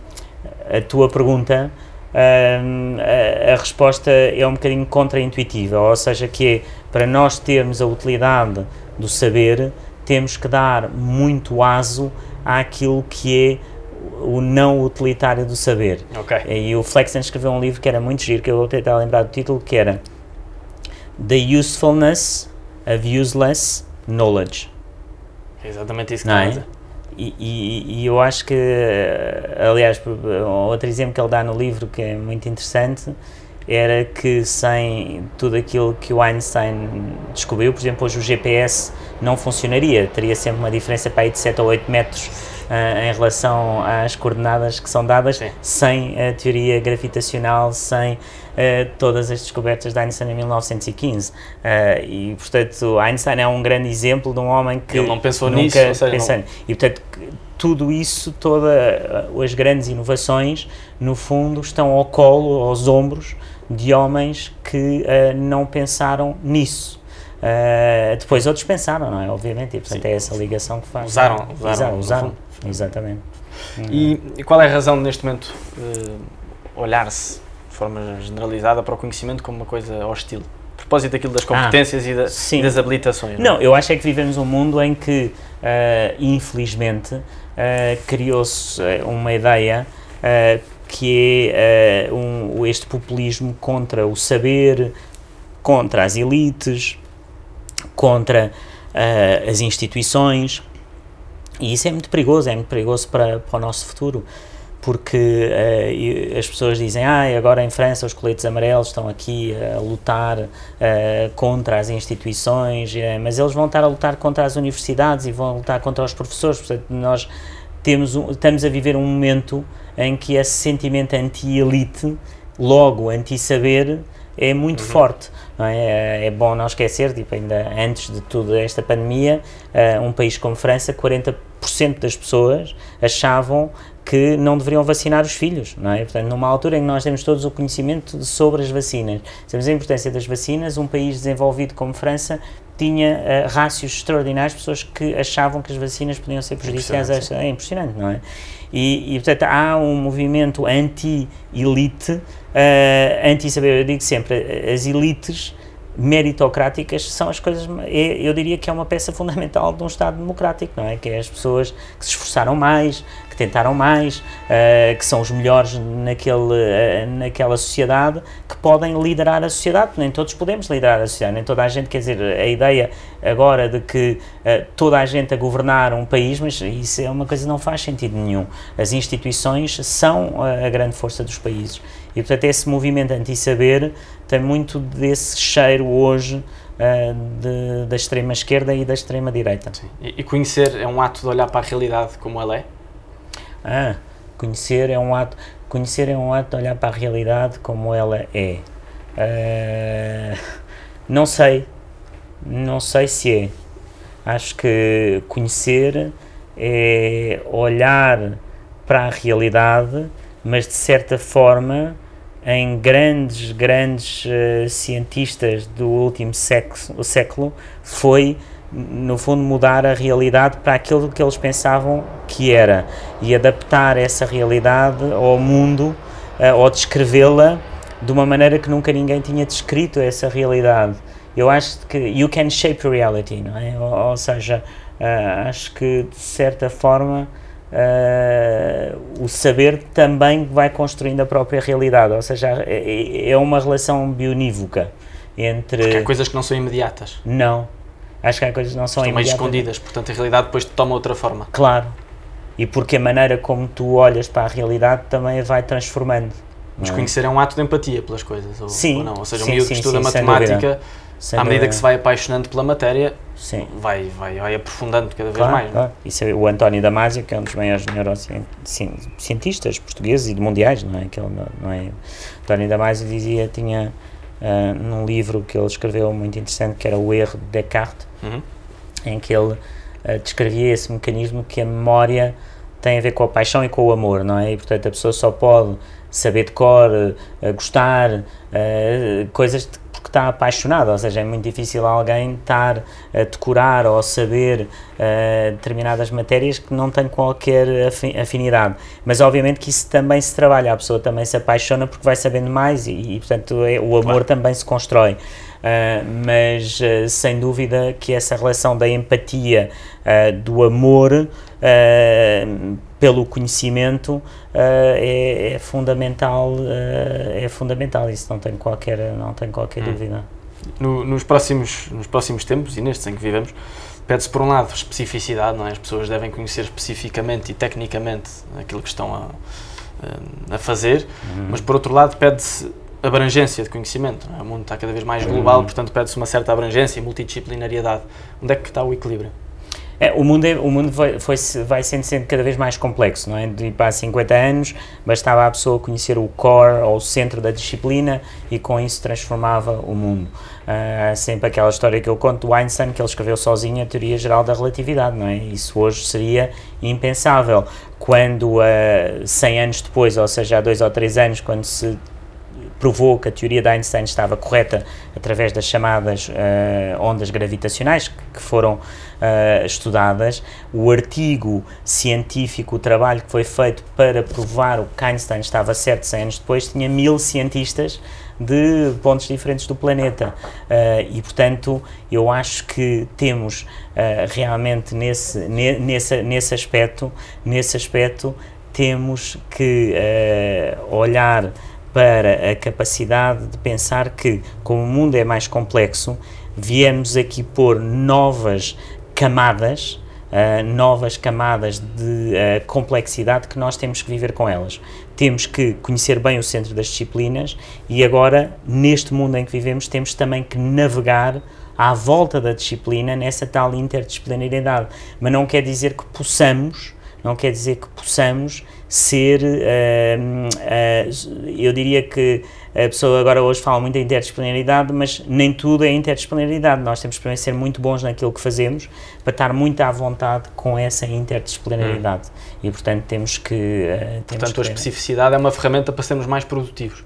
C: a tua pergunta, um, a, a, resposta é um bocadinho contraintuitiva, ou seja, que é para nós termos a utilidade do saber, temos que dar muito aso àquilo que é o não utilitário do saber.
B: Okay.
C: E o Flexen escreveu um livro que era muito giro, que eu vou tentar lembrar do título, que era The Usefulness of Useless Knowledge.
B: É exatamente isso que é?
C: E, e, e, eu acho que, aliás, outro exemplo que ele dá no livro que é muito interessante era que sem tudo aquilo que o Einstein descobriu, por exemplo, hoje o GPS não funcionaria, teria sempre uma diferença para aí de 7 ou 8 metros uh, em relação às coordenadas que são dadas, Sim. sem a teoria gravitacional, sem uh, todas as descobertas de Einstein em 1915. Uh, e, portanto, Einstein é um grande exemplo de um homem que
B: Ele não pensou
C: nunca
B: nisso,
C: pensou. Não... E, portanto, tudo isso, todas as grandes inovações, no fundo, estão ao colo, aos ombros de homens que não pensaram nisso. Uh, depois outros pensaram, não é? Obviamente, e portanto Sim. é essa ligação que faz.
B: Usaram, usaram.
C: usaram, usaram exatamente.
B: E, e, qual é a razão neste momento uh, olhar-se de forma generalizada para o conhecimento como uma coisa hostil? A propósito daquilo das competências ah, e, da, e, das habilitações.
C: Não, não, eu acho é que vivemos um mundo em que, uh, infelizmente, criou-se uma ideia que é um, este populismo contra o saber, contra as elites, contra uh, as instituições. E isso é muito perigoso, é muito perigoso para, para o nosso futuro, porque uh, as pessoas dizem, ah, agora em França os coletes amarelos estão aqui a lutar uh, contra as instituições, mas eles vão estar a lutar contra as universidades e vão lutar contra os professores, portanto nós temos um, estamos a viver um momento em que esse sentimento anti-elite, logo anti-saber, é muito uhum. forte. É? é? bom não esquecer, tipo, ainda antes de toda esta pandemia, uh, um país como França, 40% das pessoas achavam que não deveriam vacinar os filhos, não é? Portanto, numa altura em que nós temos todos o conhecimento sobre as vacinas, sabemos a importância das vacinas, um país desenvolvido como França tinha uh, rácios extraordinários, pessoas que achavam que as vacinas podiam ser prejudiciais. É impressionante, não é? E, e, portanto, há um movimento anti-elite uh, anti-saber. Eu digo sempre, as elites meritocráticas são as coisas, eu diria que é uma peça fundamental de um Estado democrático, não é? Que é as pessoas que se esforçaram mais, que que tentaram mais, uh, que são os melhores naquele, uh, naquela sociedade, que podem liderar a sociedade, nem todos podemos liderar a sociedade, nem toda a gente, quer dizer, a ideia agora de que uh, toda a gente a governar um país, mas isso é uma coisa que não faz sentido nenhum. As instituições são a grande força dos países. E, portanto, esse movimento anti-saber tem muito desse cheiro hoje uh, de, da extrema esquerda e da extrema direita.
B: E, e, conhecer é um ato de olhar para a realidade como ela é?
C: Ah, conhecer é um ato, conhecer é um ato de olhar para a realidade como ela é. Uh, não sei, não sei se é. Acho que conhecer é olhar para a realidade, mas de certa forma em grandes, grandes uh, cientistas do último século, século foi, no fundo, mudar a realidade para aquilo que eles pensavam que era e adaptar essa realidade ao mundo uh, ou descrevê-la de uma maneira que nunca ninguém tinha descrito essa realidade. Eu acho que you can shape reality, não é? Ou, ou seja, uh, acho que de certa forma uh, o saber também vai construindo a própria realidade, ou seja, é, é uma relação bionívoca entre...
B: Porque há coisas que não são imediatas.
C: Não, acho que há coisas que não são
B: Estão
C: imediatas.
B: mais escondidas, portanto a realidade depois toma outra forma.
C: Claro, e porque a maneira como tu olhas para a realidade também vai transformando.
B: Mas é? conhecer é um ato de empatia pelas coisas, ou,
C: sim,
B: ou não? Ou seja, um miúdo que estuda matemática à medida
C: dúvida.
B: que se vai apaixonando pela matéria,
C: Sim.
B: vai, vai, vai aprofundando cada vez
C: Claro,
B: mais. não é?
C: claro. Isso é o António Damasio, que é um dos maiores neurocientistas portugueses e de mundiais, não é? Que ele não, é? António Damasio dizia, tinha ah, num livro que ele escreveu muito interessante, que era O Erro de Descartes,
B: Uhum.
C: em que ele ah, descrevia esse mecanismo que a memória tem a ver com a paixão e com o amor, não é? E portanto a pessoa só pode saber de cor, ah, gostar, ah, coisas de- porque está apaixonada, ou seja, é muito difícil alguém estar a decorar ou saber ah, determinadas matérias que não tem qualquer afi- afinidade. Mas obviamente que isso também se trabalha, a pessoa também se apaixona porque vai sabendo mais e, e, portanto é- o amor
B: Claro.
C: também se constrói. Uh, mas uh, sem dúvida que essa relação da empatia, uh, do amor uh, pelo conhecimento uh, é, é fundamental, uh, é fundamental, isso não tem qualquer, não tem qualquer
B: Hum.
C: dúvida.
B: No- nos, próximos, nos próximos tempos e nestes em que vivemos, pede-se por um lado especificidade, não é? As pessoas devem conhecer especificamente e tecnicamente aquilo que estão a, a- a fazer, mas por outro lado pede-se abrangência de conhecimento. é? O mundo está cada vez mais global, portanto pede-se uma certa abrangência e multidisciplinariedade. Onde é que está o equilíbrio?
C: É, o mundo, é, o mundo vai, foi, vai sendo, sendo cada vez mais complexo, não é? De há 50 anos bastava a pessoa conhecer o core ou o centro da disciplina e com isso transformava o mundo. Há sempre aquela história que eu conto do Einstein que ele escreveu sozinho a teoria geral da relatividade, não é? Isso hoje seria impensável. Quando, ah, 100 anos depois, ou seja, há dois ou três anos, quando se provou que a teoria de Einstein estava correta através das chamadas eh, ondas gravitacionais que, foram eh, estudadas. O artigo científico, o trabalho que foi feito para provar o que Einstein estava certo 100 anos depois, tinha mil cientistas de pontos diferentes do planeta. Eh, e, portanto, eu acho que temos eh, realmente nesse, ne- nesse, nesse aspecto, nesse aspecto, temos que eh, olhar para a capacidade de pensar que, como o mundo é mais complexo, viemos aqui pôr novas camadas, ah, novas camadas de ah, complexidade que nós temos que viver com elas. Temos que conhecer bem o centro das disciplinas e agora, neste mundo em que vivemos, temos também que navegar à volta da disciplina nessa tal interdisciplinariedade. Mas não quer dizer que possamos não quer dizer que possamos ser, ah, ah, eu diria que a pessoa agora hoje fala muito em interdisciplinaridade, mas nem tudo é interdisciplinaridade. Nós temos que ser muito bons naquilo que fazemos para estar muito à vontade com essa interdisciplinaridade. E portanto temos que. ah, temos
B: Portanto,
C: que
B: a especificidade é uma ferramenta para sermos mais produtivos.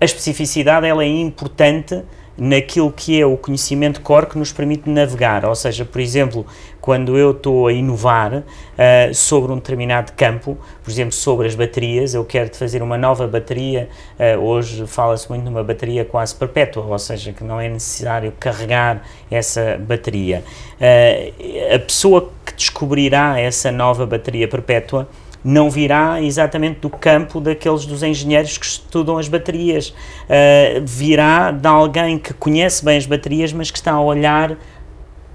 C: a especificidade ela é importante naquilo que é o conhecimento core que nos permite navegar, ou seja, por exemplo, quando eu estou a inovar ah, sobre um determinado campo, por exemplo, sobre as baterias, eu quero fazer uma nova bateria, ah, hoje fala-se muito numa bateria quase perpétua, ou seja, que não é necessário carregar essa bateria. Ah, a pessoa que descobrirá essa nova bateria perpétua não virá exatamente do campo daqueles dos engenheiros que estudam as baterias. Uh, virá de alguém que conhece bem as baterias, mas que está a olhar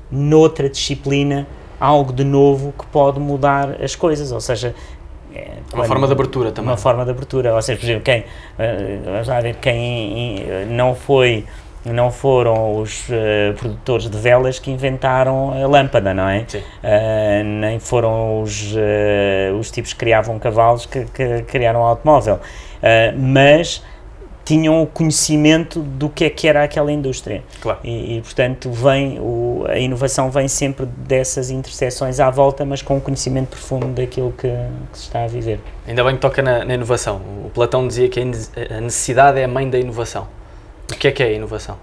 C: noutra disciplina algo de novo que pode mudar as coisas. Ou seja,
B: é, uma forma de abertura também.
C: Uma forma de abertura. Ou seja, por exemplo, quem, uh, vamos lá ver, quem não foi não foram os uh, produtores de velas que inventaram a lâmpada, não é?
B: Sim. Uh,
C: nem foram os, uh, os tipos que criavam cavalos que, que criaram o automóvel. mas tinham o conhecimento do que é que era aquela indústria.
B: Claro.
C: E, e portanto, vem o, a inovação vem sempre dessas interseções à volta, mas com um conhecimento profundo daquilo que, que se está a viver.
B: Ainda bem que toca na, na inovação. O Platão dizia que a necessidade é a mãe da inovação. O que é que é a inovação?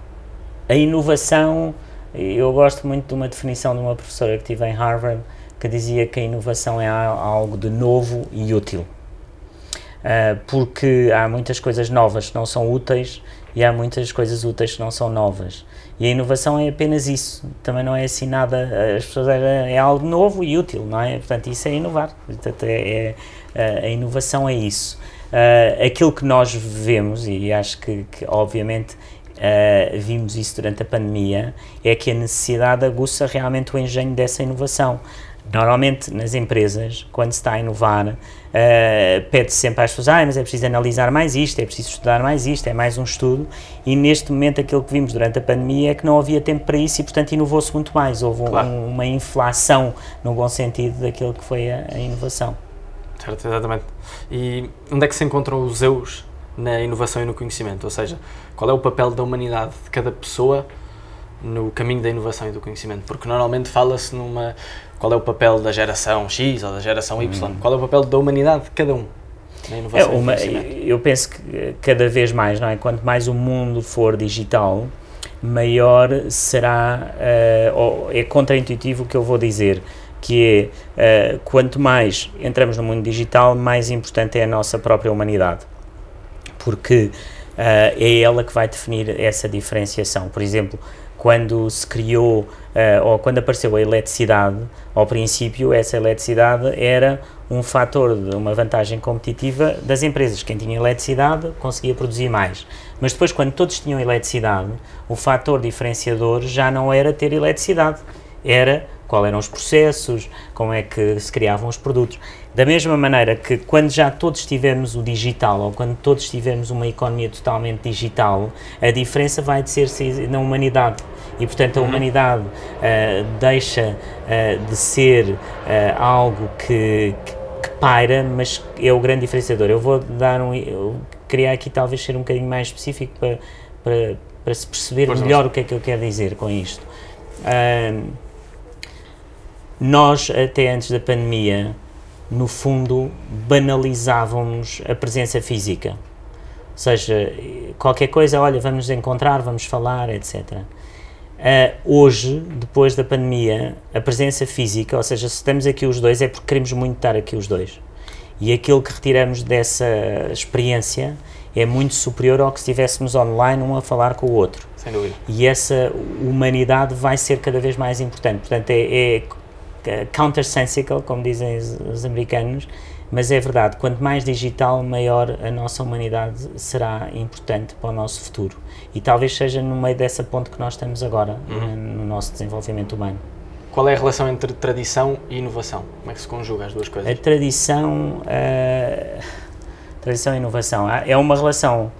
C: A inovação, eu gosto muito de uma definição de uma professora que tive em Harvard que dizia que a inovação é algo de novo e útil. Uh, porque há muitas coisas novas que não são úteis e há muitas coisas úteis que não são novas. E a inovação é apenas isso, também não é assim nada, as pessoas é, é algo novo e útil, não é? Portanto, isso é inovar, Portanto, é, é, a inovação é isso. Uh, aquilo que nós vemos, e acho que, que obviamente uh, vimos isso durante a pandemia, é que a necessidade aguça realmente o engenho dessa inovação. Normalmente nas empresas, quando se está a inovar, uh, pede-se sempre às pessoas, ah, mas é preciso analisar mais isto, é preciso estudar mais isto, é mais um estudo, e neste momento aquilo que vimos durante a pandemia é que não havia tempo para isso e, portanto, inovou-se muito mais. Houve claro. um, uma inflação, no bom sentido, daquilo que foi a, a inovação.
B: Certo, exatamente. E onde é que se encontram os eus na inovação e no conhecimento? Ou seja, qual é o papel da humanidade de cada pessoa no caminho da inovação e do conhecimento? Porque normalmente fala-se numa. Qual é o papel da geração X ou da geração Y? Hum. Qual é o papel da humanidade de cada um? Na inovação é uma,
C: eu penso que cada vez mais, não é? Quanto mais o mundo for digital, maior será. Uh, é contraintuitivo o que eu vou dizer que é uh, quanto mais entramos no mundo digital, mais importante é a nossa própria humanidade, porque uh, é ela que vai definir essa diferenciação. Por exemplo, quando se criou uh, ou quando apareceu a eletricidade, ao princípio essa eletricidade era um fator de uma vantagem competitiva das empresas. Quem tinha eletricidade conseguia produzir mais. Mas depois, quando todos tinham eletricidade, o fator diferenciador já não era ter eletricidade, era quais eram os processos, como é que se criavam os produtos. Da mesma maneira que quando já todos tivermos o digital ou quando todos tivermos uma economia totalmente digital, a diferença vai de ser na humanidade. E, portanto, a uhum. humanidade uh, deixa uh, de ser uh, algo que, que, que, paira, mas é o grande diferenciador. Eu vou dar um. Eu queria aqui talvez ser um bocadinho mais específico para, para, para se perceber pois melhor não. o que é que eu quero dizer com isto. Uh, nós, até antes da pandemia, no fundo, banalizávamos a presença física. Ou seja, qualquer coisa, olha, vamos nos encontrar, vamos falar, etc. Uh, ah, hoje, depois da pandemia, a presença física, ou seja, se estamos aqui os dois, é porque queremos muito estar aqui os dois. E aquilo que retiramos dessa experiência é muito superior ao que se estivéssemos online um a falar com o outro.
B: Sem dúvida.
C: E essa humanidade vai ser cada vez mais importante. Portanto, é, é countersensical, como dizem os, os, americanos, mas é verdade, quanto mais digital, maior a nossa humanidade será importante para o nosso futuro. E talvez seja no meio dessa ponte que nós estamos agora, uhum. Eh, no nosso desenvolvimento humano.
B: Qual é a relação entre tradição e inovação? Como é que se conjuga as duas coisas?
C: A tradição, uh, tradição e inovação é uma relação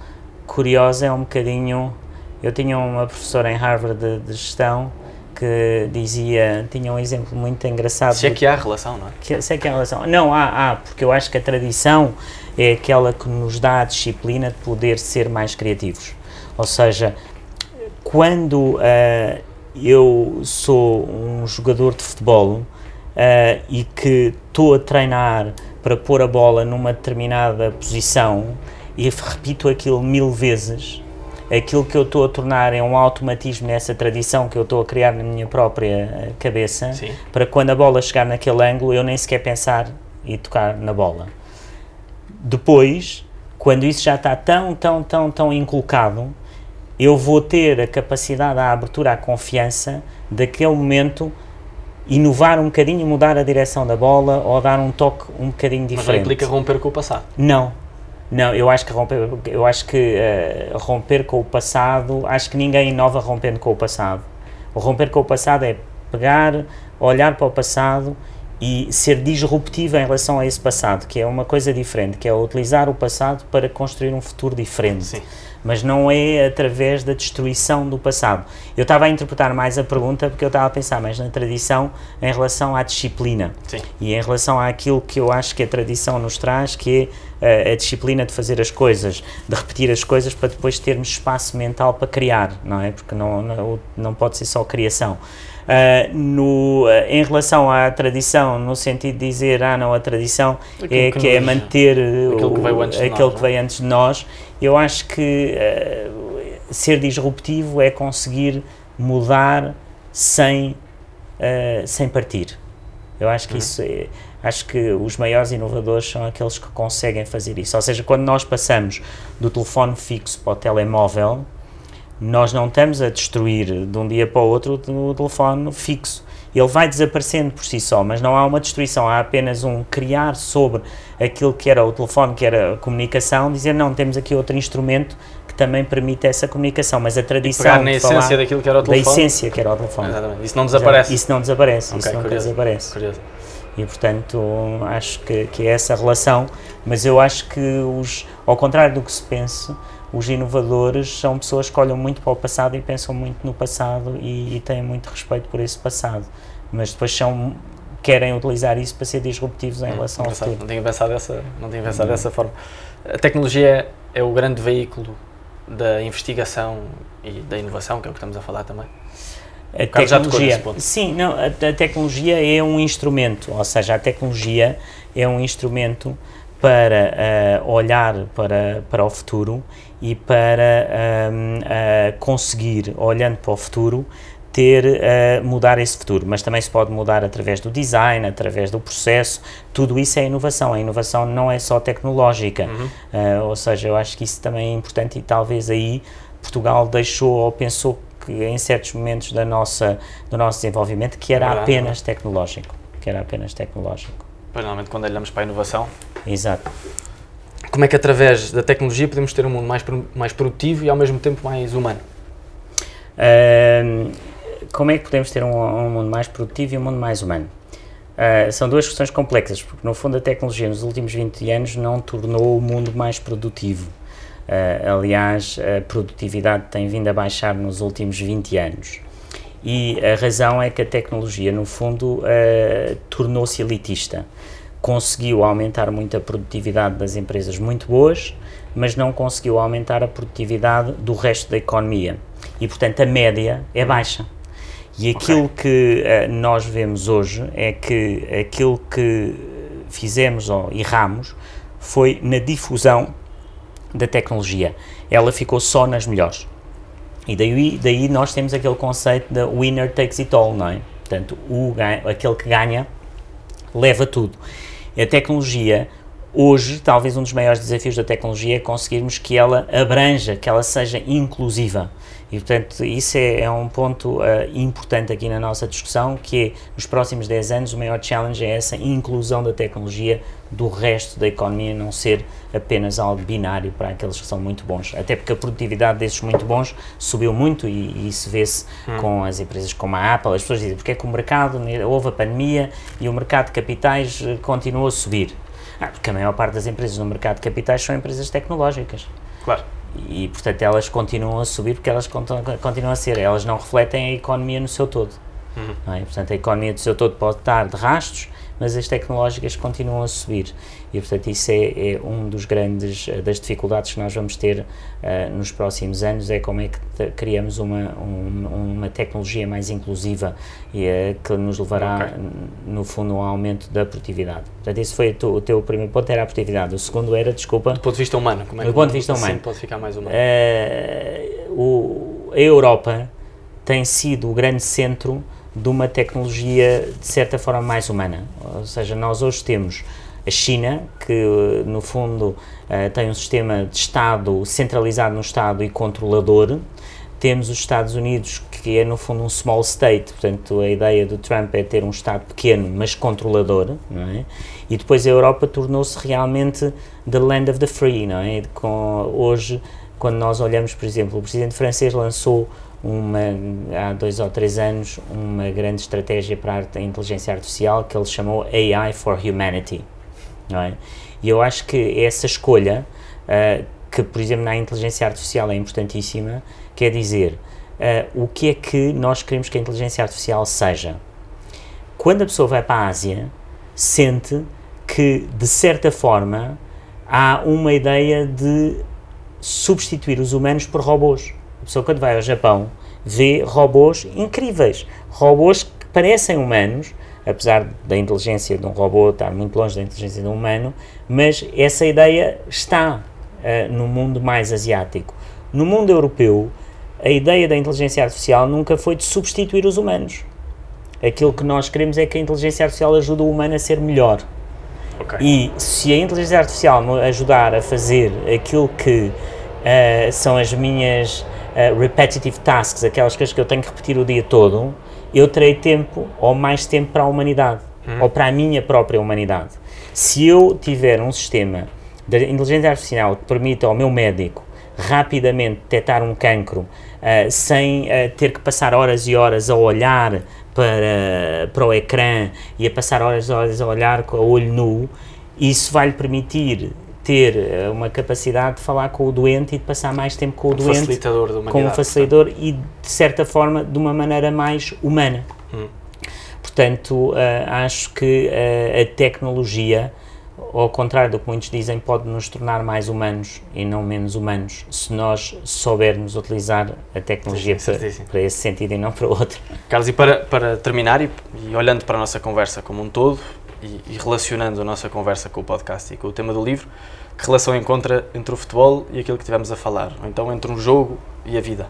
C: curiosa, é um bocadinho. Eu tinha uma professora em Harvard de, de gestão que dizia, tinha um exemplo muito engraçado.
B: Se é que há relação, não é?
C: Que, se é que há relação. Não, há, há, porque eu acho que a tradição é aquela que nos dá a disciplina de poder ser mais criativos. Ou seja, quando uh, eu sou um jogador de futebol uh, e que estou a treinar para pôr a bola numa determinada posição e repito aquilo mil vezes, aquilo que eu estou a tornar é um automatismo nessa tradição que eu estou a criar na minha própria eh, cabeça,
B: Sim.
C: para quando a bola chegar naquele ângulo eu nem sequer pensar e tocar na bola. Depois, quando isso já está tão, tão, tão, tão inculcado, eu vou ter a capacidade, a abertura, a confiança daquele momento inovar um bocadinho, mudar a direção da bola ou dar um toque um bocadinho diferente. Mas
B: não implica romper com o passado?
C: Não. Não, eu acho que romper, eu acho que uh, romper com o passado, acho que ninguém inova rompendo com o passado. O romper com o passado é pegar, olhar para o passado e ser disruptivo em relação a esse passado, que é uma coisa diferente, que é utilizar o passado para construir um futuro diferente. Sim. Mas não é através da destruição do passado. Eu estava a interpretar mais a pergunta porque eu estava a pensar mais na tradição em relação à disciplina Sim. e em relação àquilo que eu acho que a tradição nos traz, que é a, a disciplina de fazer as coisas, de repetir as coisas para depois termos espaço mental para criar, não é? Porque não, não, não pode ser só criação. Uh, no, uh, em relação à tradição, no sentido de dizer, ah não, a tradição é que, que é manter
B: aquilo que veio antes, de, nós,
C: que veio antes de nós, eu acho que ser disruptivo é conseguir mudar sem, sem partir. Eu acho que uhum. isso é, acho que os maiores inovadores são aqueles que conseguem fazer isso. Ou seja, quando nós passamos do telefone fixo para o telemóvel, nós não estamos a destruir de um dia para o outro o telefone fixo. Ele vai desaparecendo por si só, mas não há uma destruição, há apenas um criar sobre aquilo que era o telefone, que era a comunicação, dizer não, temos aqui outro instrumento que também permite essa comunicação, mas a tradição.
B: E pegar na essência daquilo que era o telefone.
C: Da essência que era o telefone.
B: Exatamente. Isso não desaparece.
C: Isso não desaparece, okay, isso nunca curioso, desaparece. Curioso. E portanto acho que, que é essa relação, mas eu acho que os, ao contrário do que se pensa, os inovadores são pessoas que olham muito para o passado e pensam muito no passado e, e têm muito respeito por esse passado, mas depois são querem utilizar isso para ser disruptivos em hum, relação ao futuro.
B: Não tinha pensado dessa, não tinha pensado hum. dessa forma. A tecnologia é o grande veículo da investigação e da inovação, que é o que estamos a falar também.
C: A tecnologia, sim, não, a, a, tecnologia é um instrumento, ou seja, a tecnologia é um instrumento para uh, olhar para, para o futuro e para um, uh, conseguir, olhando para o futuro, ter uh, mudar esse futuro, mas também se pode mudar através do design, através do processo, tudo isso é inovação. A inovação não é só tecnológica, uhum. uh, ou seja, eu acho que isso também é importante e talvez aí Portugal deixou ou pensou que em certos momentos da nossa, do nosso desenvolvimento que era apenas tecnológico, que era apenas tecnológico.
B: Pois, normalmente quando olhamos para a inovação,
C: Exato
B: como é que através da tecnologia podemos ter um mundo mais, mais produtivo e ao mesmo tempo mais humano?
C: Uh, como é que podemos ter um, um, mundo mais produtivo e um mundo mais humano? Uh, são duas questões complexas, porque no fundo a tecnologia nos últimos 20 anos não tornou o mundo mais produtivo. Uh, aliás, a produtividade tem vindo a baixar nos últimos 20 anos. E a razão é que a tecnologia, no fundo, uh, tornou-se elitista conseguiu aumentar muito a produtividade das empresas muito boas, mas não conseguiu aumentar a produtividade do resto da economia. E, portanto, a média é baixa. E aquilo okay. que uh, nós vemos hoje é que aquilo que fizemos ou erramos foi na difusão da tecnologia. Ela ficou só nas melhores. E daí, daí nós temos aquele conceito de winner takes it all, não é? Portanto, o, aquele que ganha leva tudo. A tecnologia, hoje, talvez um dos maiores desafios da tecnologia é conseguirmos que ela abranja, que ela seja inclusiva. E, portanto, isso é, é um ponto uh, importante aqui na nossa discussão, que é, nos próximos 10 anos, o maior challenge é essa inclusão da tecnologia do resto da economia, não ser apenas algo binário para aqueles que são muito bons. Até porque a produtividade desses muito bons subiu muito e, e isso vê-se hum. com as empresas como a Apple. As pessoas dizem porque é que o mercado, né, houve a pandemia e o mercado de capitais eh, continuou a subir. Ah, porque a maior parte das empresas no mercado de capitais são empresas tecnológicas.
B: Claro
C: e portanto elas continuam a subir porque elas continuam a ser, elas não refletem a economia no seu todo. Uhum. É? Portanto, a economia do seu todo pode estar de rastros, mas as tecnológicas continuam a subir. E, portanto, isso é, é um dos grandes, eh, das dificuldades que nós vamos ter uh, nos próximos anos, é como é que criamos uma, um, uma tecnologia mais inclusiva e uh, que nos levará, okay. no fundo, a um aumento da produtividade. Portanto, esse foi o, teu primeiro ponto, era a produtividade. O segundo era, desculpa...
B: Do ponto de vista humano, como é
C: que... Do ponto de vista humano.
B: pode ficar mais humano.
C: Uh, o, a Europa tem sido o grande centro de uma tecnologia de certa forma mais humana. Ou seja, nós hoje temos a China, que no fundo uh, tem um sistema de Estado centralizado no Estado e controlador. temos os Estados Unidos, que é no fundo um small state, portanto a ideia do Trump é ter um Estado pequeno, mas controlador, não é? E depois a Europa tornou-se realmente the land of the free, não é? Com, hoje, quando nós olhamos, por exemplo, o presidente francês lançou uma, há dois ou três anos uma grande estratégia para a inteligência artificial que ele chamou AI for Humanity, não é? E eu acho que essa escolha, uh, que por exemplo na inteligência artificial é importantíssima, quer dizer, uh, o que é que nós queremos que a inteligência artificial seja? Quando a pessoa vai para a Ásia, sente que, de certa forma, há uma ideia de substituir os humanos por robôs. A pessoa, quando vai ao Japão, vê robôs incríveis, robôs que parecem humanos, apesar da inteligência de um robô estar muito longe da inteligência de um humano, mas essa ideia está uh, no mundo mais asiático. No mundo europeu, a ideia da inteligência artificial nunca foi de substituir os humanos. Aquilo que nós queremos é que a inteligência artificial ajude o humano a ser melhor. Okay. E se a inteligência artificial me ajudar a fazer aquilo que uh, são as minhas uh, repetitive tasks, aquelas coisas que eu tenho que repetir o dia todo, eu terei tempo ou mais tempo para a humanidade hum. ou para a minha própria humanidade. Se eu tiver um sistema de inteligência artificial que permita ao meu médico rapidamente detectar um cancro uh, sem uh, ter que passar horas e horas a olhar para, para o ecrã e a passar horas e horas a olhar com o olho nu, isso vai lhe permitir ter uh, uma capacidade de falar com o doente e de passar mais tempo com o um doente
B: facilitador
C: como um facilitador portanto. e de certa forma de uma maneira mais humana hum. portanto acho que a tecnologia ao contrário do que muitos dizem, pode nos tornar mais humanos e não menos humanos, se nós soubermos utilizar a tecnologia sim, sim, para, para, esse sentido e não para outro.
B: Carlos, e para, para terminar, e, e olhando para a nossa conversa como um todo, e, relacionando a nossa conversa com o podcast e com o tema do livro, que relação encontra entre o futebol e aquilo que tivemos a falar? Ou então entre um jogo e a vida?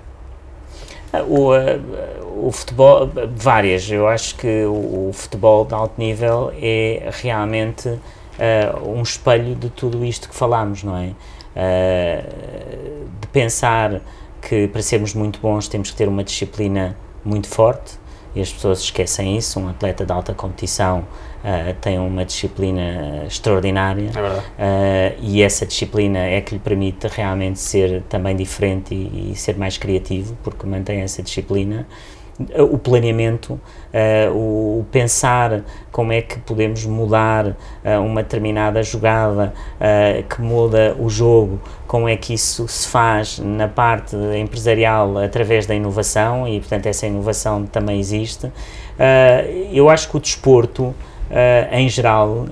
C: Ah, o, uh, o futebol, várias. Eu acho que o, o futebol de alto nível é realmente uh, um espelho de tudo isto que falámos, não é? Uh, de pensar que para sermos muito bons temos que ter uma disciplina muito forte e as pessoas esquecem isso. Um atleta de alta competição uh, tem uma disciplina extraordinária
B: é
C: uh, e essa disciplina é que lhe permite realmente ser também diferente e, e ser mais criativo, porque mantém essa disciplina o planeamento, uh, o, o, pensar como é que podemos mudar uh, uma determinada jogada uh, que muda o jogo, como é que isso se faz na parte empresarial através da inovação e, portanto, essa inovação também existe. eu acho que o desporto. Em geral,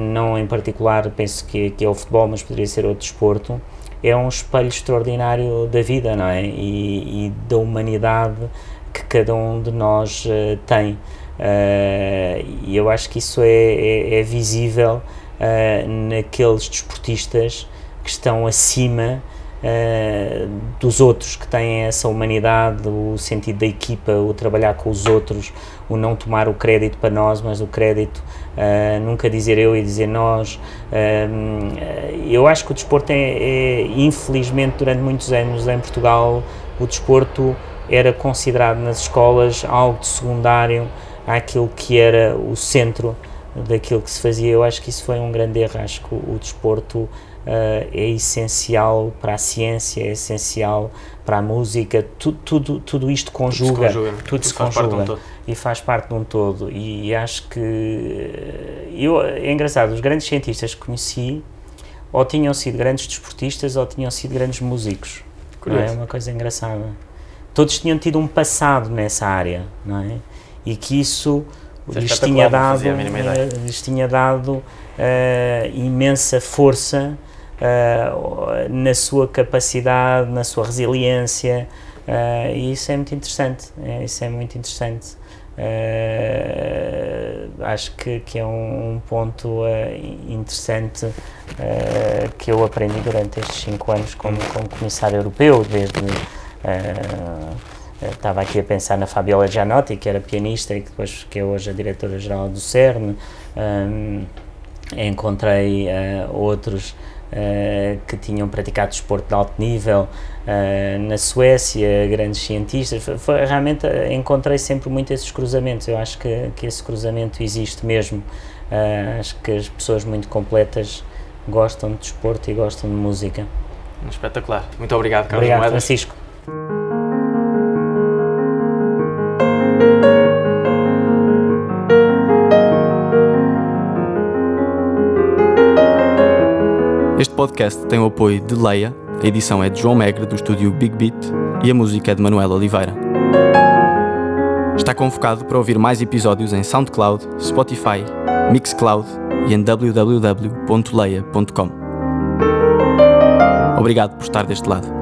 C: não em particular, penso que, que é o futebol, mas poderia ser outro desporto, é um espelho extraordinário da vida, não é? E, e da humanidade que cada um de nós uh, tem. Uh, e eu acho que isso é, é, é visível uh, naqueles desportistas que estão acima dos outros, que têm essa humanidade, o sentido da equipa, o trabalhar com os outros, o não tomar o crédito para nós, mas o crédito nunca dizer eu e dizer nós. eu acho que o desporto é, é, infelizmente, durante muitos anos em Portugal, o desporto era considerado nas escolas algo de secundário àquilo que era o centro daquilo que se fazia. Eu acho que isso foi um grande erro. Acho que o, o desporto uh, é essencial para a ciência, é essencial para a música. Tu, tudo, tudo isto conjuga, tudo se conjuga, tudo se conjuga um e faz parte de um todo. E, acho que eh, eu, é engraçado. Os grandes cientistas que conheci ou tinham sido grandes desportistas ou tinham sido grandes músicos. É uma coisa engraçada todos tinham tido um passado nessa área, não é? E que isso lhes tinha, dado, lhes tinha dado uh, imensa força uh, na sua capacidade, na sua resiliência, e isso é muito interessante. É, isso é muito interessante. acho que, que é um, um ponto interessante que eu aprendi durante estes cinco anos como, como comissário europeu, desde Uh, estava aqui a pensar na Fabiola Gianotti, que era pianista e que depois que é hoje a diretora-geral do CERN. Um, encontrei uh, outros uh, que tinham praticado desporto de alto nível, uh, na Suécia, grandes cientistas. Foi, foi, realmente encontrei sempre muito esses cruzamentos. Eu acho que, que esse cruzamento existe mesmo. acho que as pessoas muito completas gostam de desporto e gostam de música.
D: Espetacular. Muito obrigado, Carlos
C: Obrigado,
D: Moedas.
C: Francisco.
B: Este podcast tem o apoio de Leia, a edição é de João Megre, do estúdio Big Beat, e a música é de Manuel Oliveira. Está convocado para ouvir mais episódios em SoundCloud, Spotify, Mixcloud e em www.leia.com. Obrigado por estar deste lado.